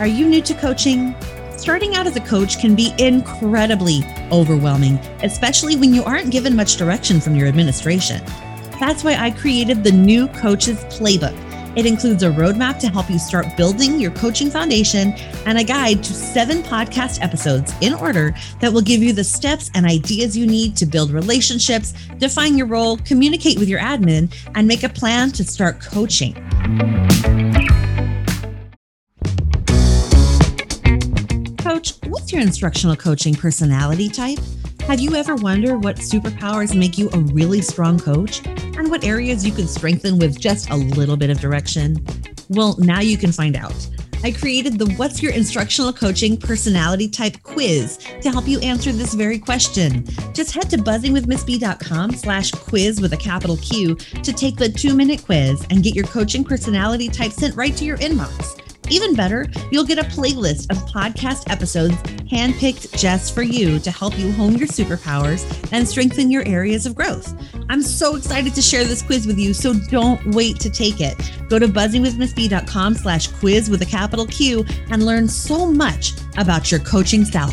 Are you new to coaching? Starting out as a coach can be incredibly overwhelming, especially when you aren't given much direction from your administration. That's why I created the new Coaches Playbook. It includes a roadmap to help you start building your coaching foundation and a guide to seven podcast episodes in order that will give you the steps and ideas you need to build relationships, define your role, communicate with your admin, and make a plan to start coaching. Your instructional coaching personality type? Have you ever wondered what superpowers make you a really strong coach and what areas you can strengthen with just a little bit of direction? Well, now you can find out. I created the What's Your Instructional Coaching Personality Type quiz to help you answer this very question. Just head to buzzingwithmissb.com slash quiz with a capital Q to take the two minute quiz and get your coaching personality type sent right to your inbox. Even better, you'll get a playlist of podcast episodes handpicked just for you to help you hone your superpowers and strengthen your areas of growth. I'm so excited to share this quiz with you, so don't wait to take it. Go to buzzingwithmissb.com slash quiz with a capital Q and learn so much about your coaching style.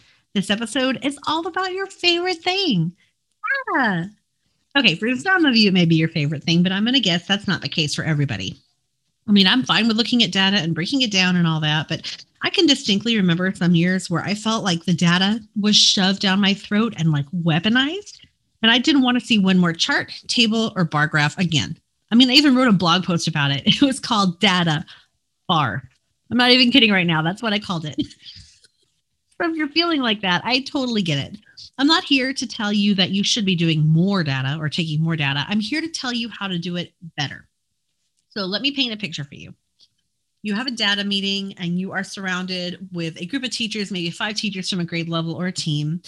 This episode is all about your favorite thing. Yeah. Okay, for some of you, it may be your favorite thing, but I'm going to guess that's not the case for everybody. I mean, I'm fine with looking at data and breaking it down and all that, but I can distinctly remember some years where I felt like the data was shoved down my throat and like weaponized. And I didn't want to see one more chart, table, or bar graph again. I mean, I even wrote a blog post about it. It was called Data Bar. I'm not even kidding right now. That's what I called it. if you're feeling like that, I totally get it. I'm not here to tell you that you should be doing more data or taking more data. I'm here to tell you how to do it better. So let me paint a picture for you. You have a data meeting and you are surrounded with a group of teachers, maybe five teachers from a grade level or a team.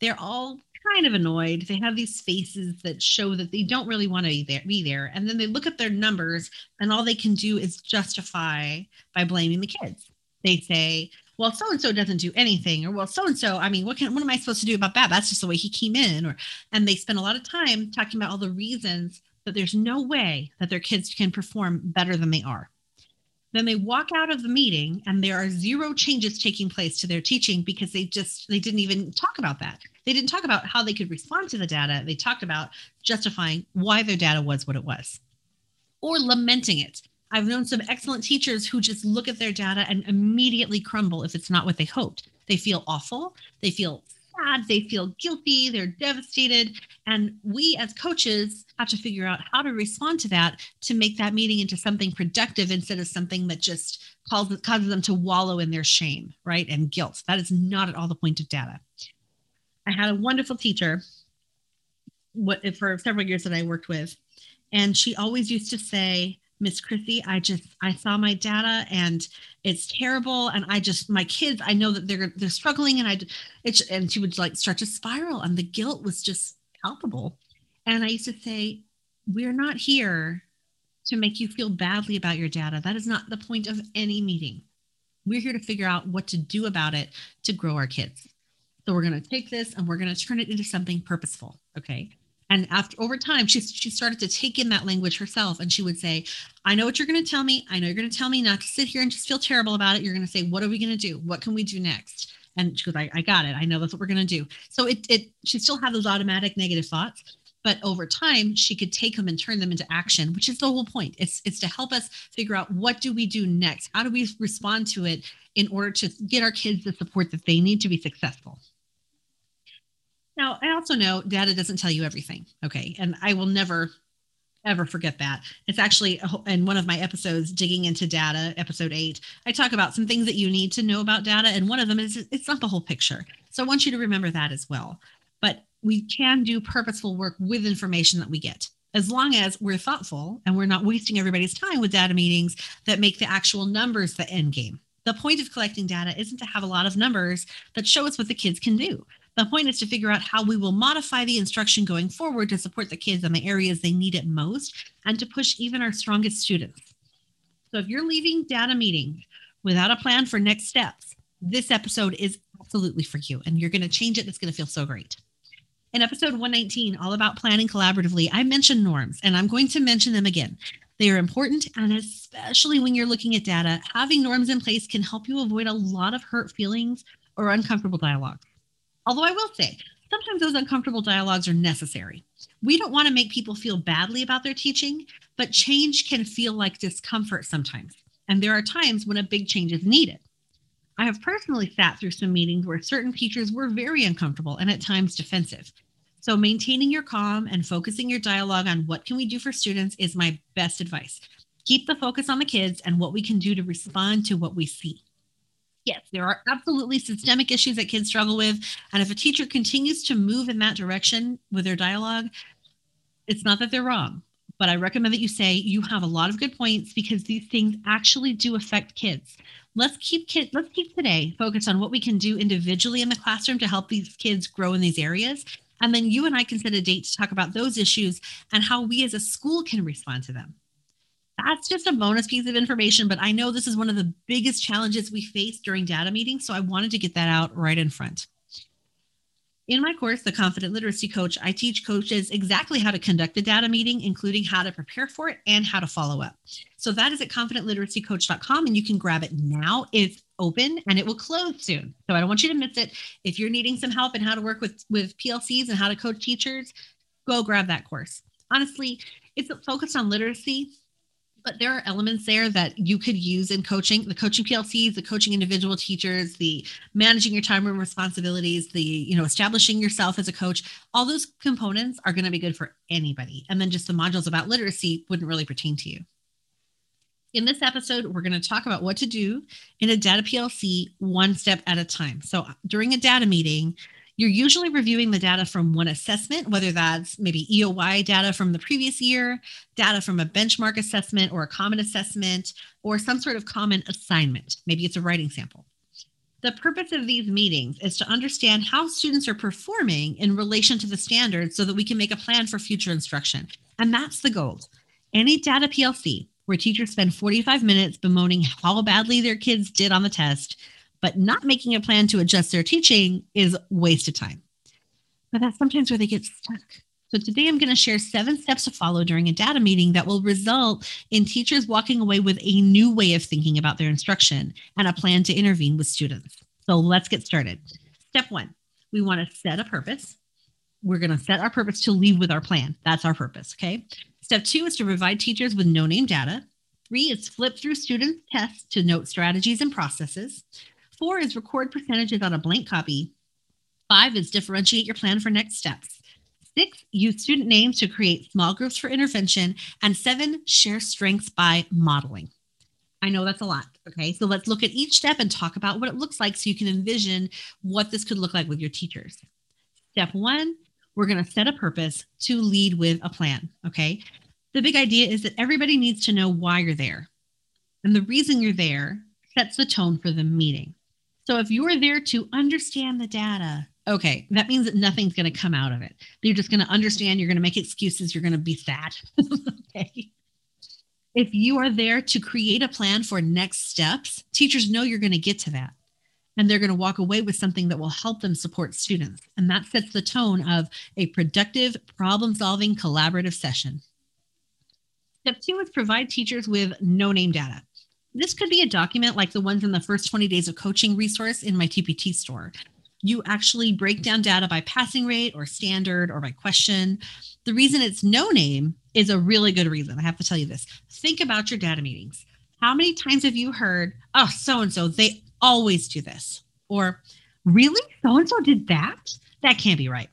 They're all kind of annoyed. They have these faces that show that they don't really want to be there, be there. And then they look at their numbers and all they can do is justify by blaming the kids. They say, well, so and so doesn't do anything, or well, so and so. I mean, what can what am I supposed to do about that? That's just the way he came in, or and they spend a lot of time talking about all the reasons that there's no way that their kids can perform better than they are. Then they walk out of the meeting and there are zero changes taking place to their teaching because they just they didn't even talk about that. They didn't talk about how they could respond to the data. They talked about justifying why their data was what it was or lamenting it I've known some excellent teachers who just look at their data and immediately crumble if it's not what they hoped. They feel awful, they feel sad, they feel guilty, they're devastated. And we as coaches have to figure out how to respond to that to make that meeting into something productive instead of something that just causes, causes them to wallow in their shame, right? And guilt. That is not at all the point of data. I had a wonderful teacher what, for several years that I worked with. And she always used to say, Miss Chrissy, I just I saw my data and it's terrible. And I just my kids, I know that they're they're struggling, and I it's and she would like start to spiral, and the guilt was just palpable. And I used to say, we're not here to make you feel badly about your data. That is not the point of any meeting. We're here to figure out what to do about it to grow our kids. So we're going to take this and we're going to turn it into something purposeful. Okay and after over time she she started to take in that language herself and she would say i know what you're going to tell me. I know you're going to tell me not to sit here and just feel terrible about it. You're going to say what are we going to do? What can we do next and she goes I, I got it. I know that's what we're going to do. So it, it she still had those automatic negative thoughts but over time she could take them and turn them into action which is the whole point. It's it's to help us figure out what do we do next? How do we respond to it in order to get our kids the support that they need to be successful now, I also know data doesn't tell you everything. Okay. And I will never, ever forget that. It's actually in one of my episodes, Digging into Data, episode eight, I talk about some things that you need to know about data. And one of them is it's not the whole picture. So I want you to remember that as well. but we can do purposeful work with information that we get as long as we're thoughtful and we're not wasting everybody's time with data meetings that make the actual numbers the end game. The point of collecting data isn't to have a lot of numbers that show us what the kids can do. The point is to figure out how we will modify the instruction going forward to support the kids in the areas they need it most and to push even our strongest students. So if you're leaving data meeting without a plan for next steps, this episode is absolutely for you and you're going to change it. It's going to feel so great. In episode 119, all about planning collaboratively, I mentioned norms and I'm going to mention them again. They are important, and especially when you're looking at data, having norms in place can help you avoid a lot of hurt feelings or uncomfortable dialogue. Although I will say, sometimes those uncomfortable dialogues are necessary. We don't want to make people feel badly about their teaching, but change can feel like discomfort sometimes. And there are times when a big change is needed. I have personally sat through some meetings where certain teachers were very uncomfortable and at times defensive. So maintaining your calm and focusing your dialogue on what can we do for students is my best advice. Keep the focus on the kids and what we can do to respond to what we see. Yes, there are absolutely systemic issues that kids struggle with. And if a teacher continues to move in that direction with their dialogue, it's not that they're wrong, but I recommend that you say you have a lot of good points because these things actually do affect kids. Let's keep kids, let's keep today focused on what we can do individually in the classroom to help these kids grow in these areas and then you and I can set a date to talk about those issues and how we as a school can respond to them. That's just a bonus piece of information, but I know this is one of the biggest challenges we face during data meetings. So I wanted to get that out right in front. In my course, The Confident Literacy Coach, I teach coaches exactly how to conduct a data meeting, including how to prepare for it and how to follow up. So that is at confidentliteracycoach.com and you can grab it now. It's open and it will close soon. So I don't want you to miss it. If you're needing some help in how to work with, with PLCs and how to coach teachers, go grab that course. Honestly, it's focused on literacy but there are elements there that you could use in coaching the coaching plcs the coaching individual teachers the managing your time and responsibilities the you know establishing yourself as a coach. All those components are going to be good for anybody. And then just the modules about literacy wouldn't really pertain to you. In this episode, we're going to talk about what to do in a data PLC one step at a time. So, during a data meeting, you're usually reviewing the data from one assessment, whether that's maybe EOY data from the previous year, data from a benchmark assessment or a common assessment, or some sort of common assignment. Maybe it's a writing sample. The purpose of these meetings is to understand how students are performing in relation to the standards so that we can make a plan for future instruction. And that's the goal. Any data PLC where teachers spend 45 minutes bemoaning how badly their kids did on the test but not making a plan to adjust their teaching is waste of time. But that's sometimes where they get stuck. So today I'm going to share seven steps to follow during a data meeting that will result in teachers walking away with a new way of thinking about their instruction and a plan to intervene with students. So let's get started. Step one, we want to set a purpose. We're going to set our purpose to leave with our plan. That's our purpose. Okay. Step two is to provide teachers with no name data. Three is flip through students' tests to note strategies and processes. Four is record percentages on a blank copy. Five is differentiate your plan for next steps. Six, use student names to create small groups for intervention. And seven, share strengths by modeling. I know that's a lot. Okay. So let's look at each step and talk about what it looks like so you can envision what this could look like with your teachers. Step one, we're going to set a purpose to lead with a plan. Okay. The big idea is that everybody needs to know why you're there. And the reason you're there sets the tone for the meeting. So if you're there to understand the data, okay, that means that nothing's going to come out of it. You're just going to understand, you're going to make excuses, you're going to be sad. okay. If you are there to create a plan for next steps, teachers know you're going to get to that. And they're going to walk away with something that will help them support students. And that sets the tone of a productive, problem solving, collaborative session. Step two is provide teachers with no name data. This could be a document like the ones in the first 20 days of coaching resource in my TPT store. You actually break down data by passing rate or standard or by question. The reason it's no name is a really good reason. I have to tell you this. Think about your data meetings. How many times have you heard, oh, so and so, they always do this? Or, really? So and so did that? That can't be right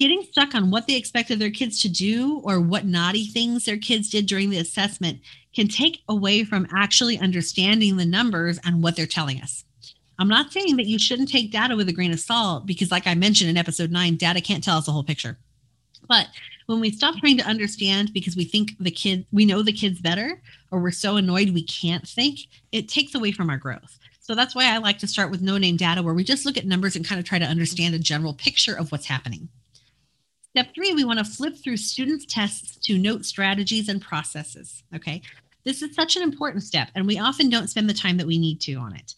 getting stuck on what they expected their kids to do or what naughty things their kids did during the assessment can take away from actually understanding the numbers and what they're telling us. I'm not saying that you shouldn't take data with a grain of salt because, like I mentioned in episode nine, data can't tell us the whole picture. But when we stop trying to understand because we think the kid, we know the kids better, or we're so annoyed we can't think, it takes away from our growth. So that's why I like to start with no name data, where we just look at numbers and kind of try to understand a general picture of what's happening. Step three, we want to flip through students' tests to note strategies and processes. Okay. This is such an important step, and we often don't spend the time that we need to on it.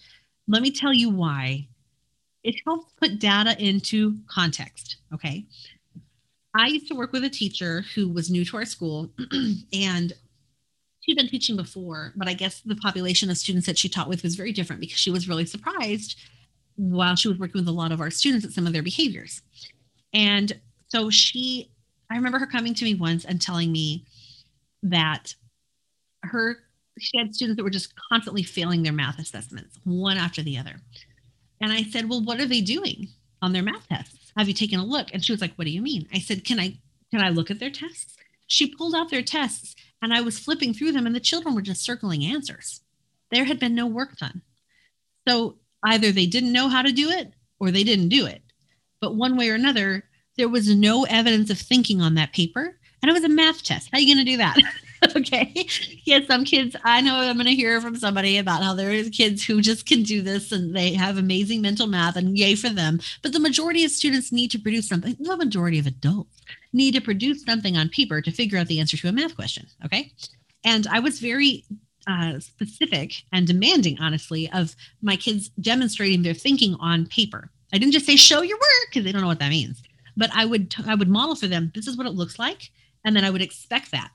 Let me tell you why. It helps put data into context. Okay. I used to work with a teacher who was new to our school and she'd been teaching before, but I guess the population of students that she taught with was very different because she was really surprised while she was working with a lot of our students at some of their behaviors. And so she, I remember her coming to me once and telling me that her, she had students that were just constantly failing their math assessments, one after the other. And I said, Well, what are they doing on their math tests? Have you taken a look? And she was like, What do you mean? I said, Can I can I look at their tests? She pulled out their tests and I was flipping through them and the children were just circling answers. There had been no work done. So either they didn't know how to do it or they didn't do it. But one way or another, there was no evidence of thinking on that paper. And it was a math test. How are you going to do that? okay. Yes, some kids, I know I'm going to hear from somebody about how there are kids who just can do this and they have amazing mental math and yay for them. But the majority of students need to produce something. The majority of adults need to produce something on paper to figure out the answer to a math question. Okay. And I was very uh, specific and demanding, honestly, of my kids demonstrating their thinking on paper. I didn't just say show your work because they don't know what that means, but I would t- I would model for them. This is what it looks like, and then I would expect that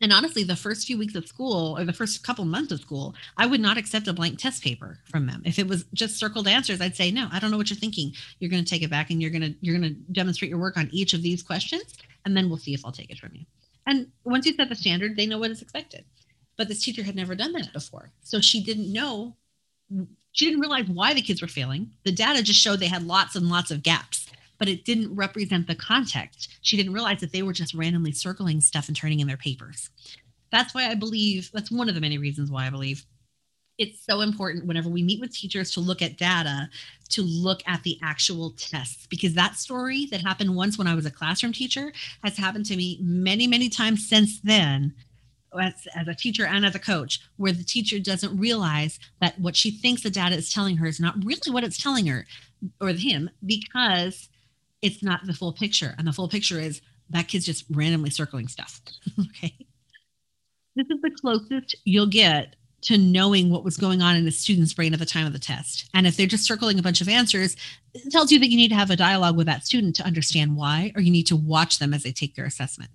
and honestly the first few weeks of school or the first couple months of school i would not accept a blank test paper from them. If it was just circled answers i'd say no i don't know what you're thinking. You're going to take it back and you're going to you're going to demonstrate your work on each of these questions and then we'll see if i'll take it from you. And once you set the standard they know what is expected. But this teacher had never done that before. So she didn't know she didn't realize why the kids were failing. The data just showed they had lots and lots of gaps but it didn't represent the context. She didn't realize that they were just randomly circling stuff and turning in their papers. That's why I believe that's one of the many reasons why I believe it's so important whenever we meet with teachers to look at data to look at the actual tests because that story that happened once when I was a classroom teacher has happened to me many, many times since then. As, as a teacher and as a coach, where the teacher doesn't realize that what she thinks the data is telling her is not really what it's telling her or him because it's not the full picture. And the full picture is that kid's just randomly circling stuff. okay. This is the closest you'll get to knowing what was going on in a student's brain at the time of the test. And if they're just circling a bunch of answers, it tells you that you need to have a dialogue with that student to understand why, or you need to watch them as they take their assessment.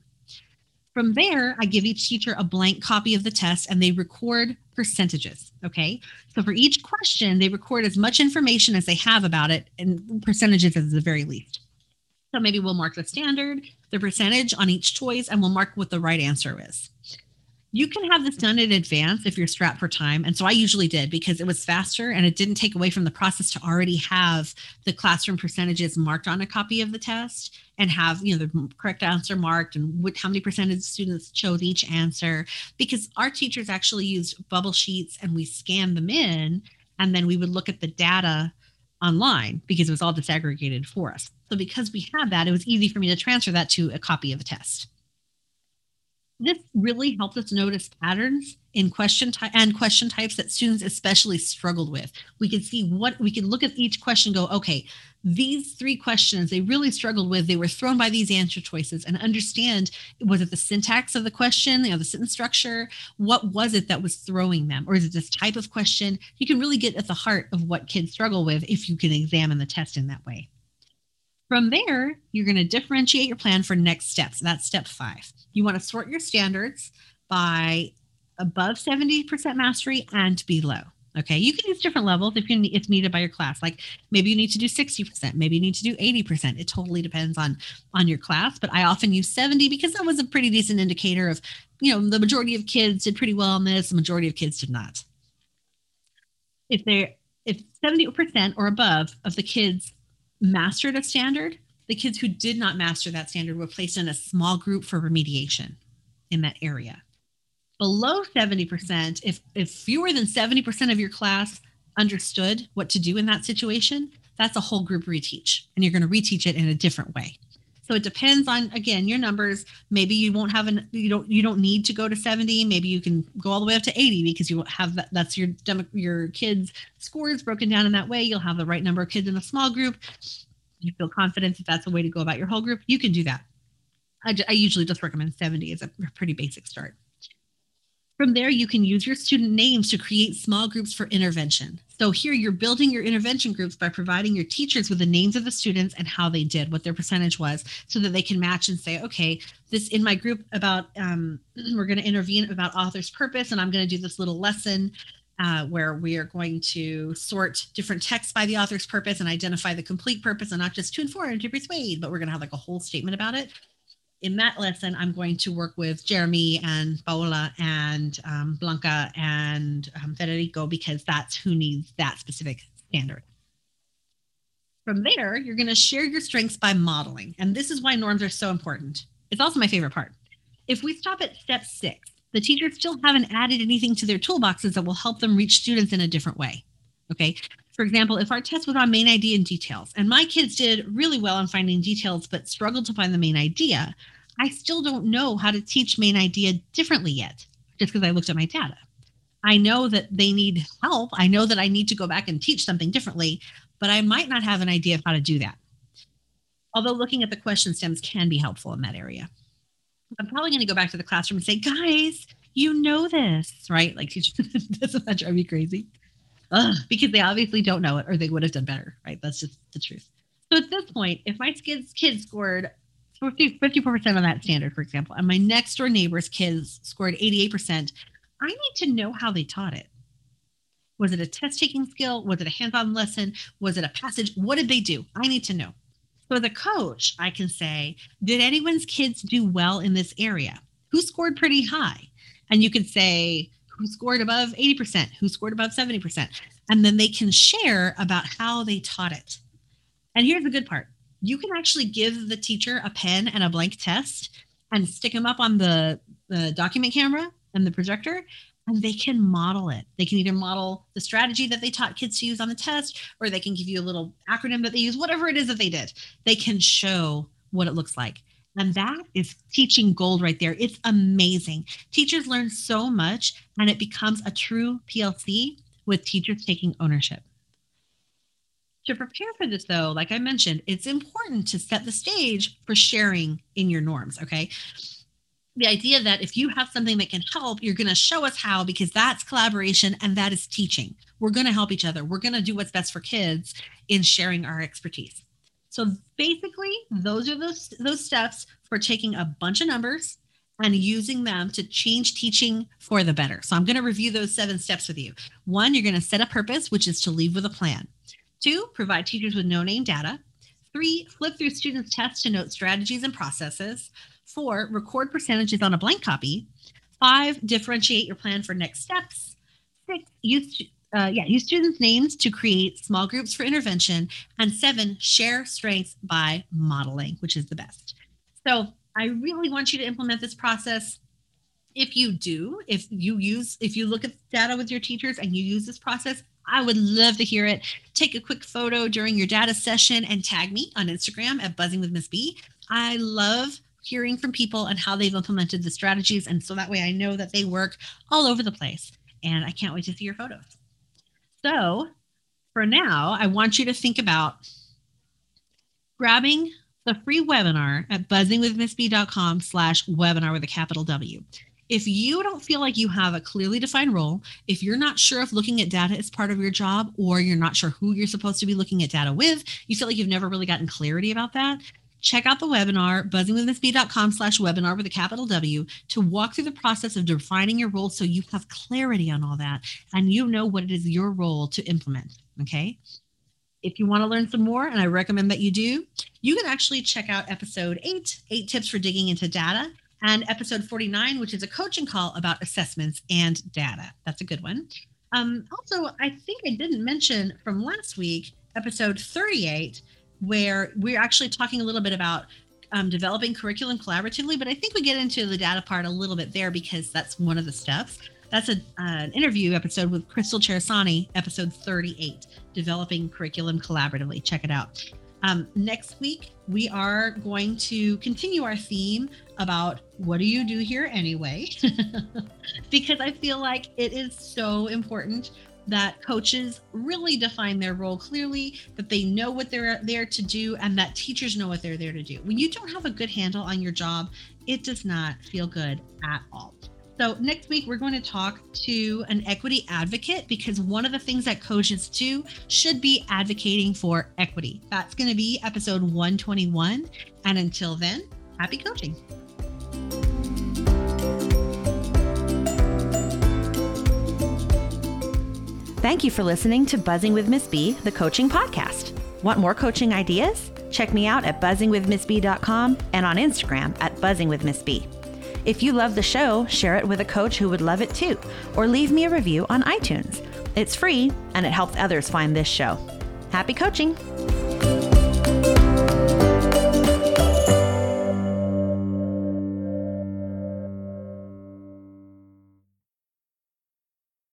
From there, I give each teacher a blank copy of the test and they record percentages. Okay. So for each question, they record as much information as they have about it and percentages at the very least. So maybe we'll mark the standard, the percentage on each choice, and we'll mark what the right answer is. You can have this done in advance if you're strapped for time. And so I usually did because it was faster and it didn't take away from the process to already have the classroom percentages marked on a copy of the test and have you know the correct answer marked and what, how many percentage students chose each answer because our teachers actually used bubble sheets and we scanned them in and then we would look at the data online because it was all disaggregated for us. So because we had that, it was easy for me to transfer that to a copy of a test. This really helped us notice patterns in question type and question types that students especially struggled with. We could see what we could look at each question go, okay, these three questions they really struggled with. They were thrown by these answer choices and understand was it the syntax of the question, you know, the sentence structure? What was it that was throwing them? Or is it this type of question? You can really get at the heart of what kids struggle with if you can examine the test in that way. From there, you're going to differentiate your plan for next steps. That's step five. You want to sort your standards by above 70% mastery and below. Okay, you can use different levels if you, it's needed by your class. Like maybe you need to do 60%, maybe you need to do 80%. It totally depends on on your class, but I often use 70 because that was a pretty decent indicator of, you know, the majority of kids did pretty well on this, the majority of kids did not. If they if 70% or above of the kids mastered a standard, the kids who did not master that standard were placed in a small group for remediation in that area. Below 70%, if, if fewer than 70% of your class understood what to do in that situation, that's a whole group reteach. And you're going to reteach it in a different way. So it depends on again your numbers. Maybe you won't have an you don't you don't need to go to 70. Maybe you can go all the way up to 80 because you have that that's your demo, your kids scores broken down in that way. You'll have the right number of kids in a small group. You feel confident that that's a way to go about your whole group. You can do that. I, I usually just recommend 70 as a pretty basic start. From there, you can use your student names to create small groups for intervention. So here you're building your intervention groups by providing your teachers with the names of the students and how they did, what their percentage was, so that they can match and say, okay, this in my group about, um, we're going to intervene about author's purpose, and I'm going to do this little lesson uh, where we are going to sort different texts by the author's purpose and identify the complete purpose and not just to inform and to persuade, but we're going to have like a whole statement about it in that lesson, I'm going to work with Jeremy and Paola and um, Blanca and um, Federico because that's who needs that specific standard. From there, you're going to share your strengths by modeling. And this is why norms are so important. It's also my favorite part. If we stop at step six, the teachers still haven't added anything to their toolboxes that will help them reach students in a different way. Okay. For example, if our test was on main idea and details, and my kids did really well on finding details, but struggled to find the main idea, I still don't know how to teach main idea differently yet, just because I looked at my data. I know that they need help. I know that I need to go back and teach something differently, but I might not have an idea of how to do that. Although looking at the question stems can be helpful in that area. I'm probably going to go back to the classroom and say, guys, you know this, right? Like, doesn't that drive me crazy? Ugh, because they obviously don't know it or they would have done better, right? That's just the truth. So at this point, if my kids, kids scored 50, 54% on that standard, for example, and my next door neighbor's kids scored 88%, I need to know how they taught it. Was it a test taking skill? Was it a hands on lesson? Was it a passage? What did they do? I need to know. So, a coach, I can say, Did anyone's kids do well in this area? Who scored pretty high? And you could say, Who scored above 80%? Who scored above 70%? And then they can share about how they taught it. And here's the good part you can actually give the teacher a pen and a blank test and stick them up on the, the document camera and the projector and they can model it. They can either model the strategy that they taught kids to use on the test, or they can give you a little acronym that they use, whatever it is that they did. They can show what it looks like. And that is teaching gold right there. It's amazing. Teachers learn so much, and it becomes a true PLC with teachers taking ownership. To prepare for this, though, like I mentioned, it's important to set the stage for sharing in your norms. Okay. The idea that if you have something that can help, you're going to show us how because that's collaboration and that is teaching. We're going to help each other. We're going to do what's best for kids in sharing our expertise. So basically, those are those those steps for taking a bunch of numbers and using them to change teaching for the better. So I'm going to review those seven steps with you. One, you're going to set a purpose, which is to leave with a plan. Two, provide teachers with no name data. Three, flip through students' tests to note strategies and processes. Four, record percentages on a blank copy. Five, differentiate your plan for next steps. Six, use uh, yeah, use students' names to create small groups for intervention. And seven, share strengths by modeling, which is the best. So I really want you to implement this process. If you do, if you use, if you look at data with your teachers and you use this process, I would love to hear it. Take a quick photo during your data session and tag me on Instagram at Buzzing with Miss B. I love hearing from people and how they've implemented the strategies. And so that way I know that they work all over the place. And I can't wait to see your photos. So for now, I want you to think about grabbing the free webinar at buzzingwithmissb.com slash webinar with a capital W. If you don't feel like you have a clearly defined role, if you're not sure if looking at data is part of your job, or you're not sure who you're supposed to be looking at data with, you feel like you've never really gotten clarity about that, check out the webinar, buzzingwithmissb.com slash webinar with a capital W to walk through the process of defining your role so you have clarity on all that and you know what it is your role to implement. Okay. If you want to learn some more, and I recommend that you do, you can actually check out episode eight, eight tips for digging into data and episode 49, which is a coaching call about assessments and data. That's a good one. Um, also, I think I didn't mention from last week, episode 38, where we're actually talking a little bit about um, developing curriculum collaboratively, but I think we get into the data part a little bit there because that's one of the steps. That's a, uh, an interview episode with Crystal Cherisani, episode 38, Developing Curriculum Collaboratively. Check it out. Um, next week, we are going to continue our theme about what do you do here anyway? because I feel like it is so important that coaches really define their role clearly, that they know what they're there to do, and that teachers know what they're there to do. When you don't have a good handle on your job, it does not feel good at all. So, next week, we're going to talk to an equity advocate because one of the things that coaches do should be advocating for equity. That's going to be episode 121. And until then, happy coaching. Thank you for listening to Buzzing with Miss B, the coaching podcast. Want more coaching ideas? Check me out at buzzingwithmissb.com and on Instagram at buzzingwithmissb. If you love the show, share it with a coach who would love it too, or leave me a review on iTunes. It's free and it helps others find this show. Happy coaching!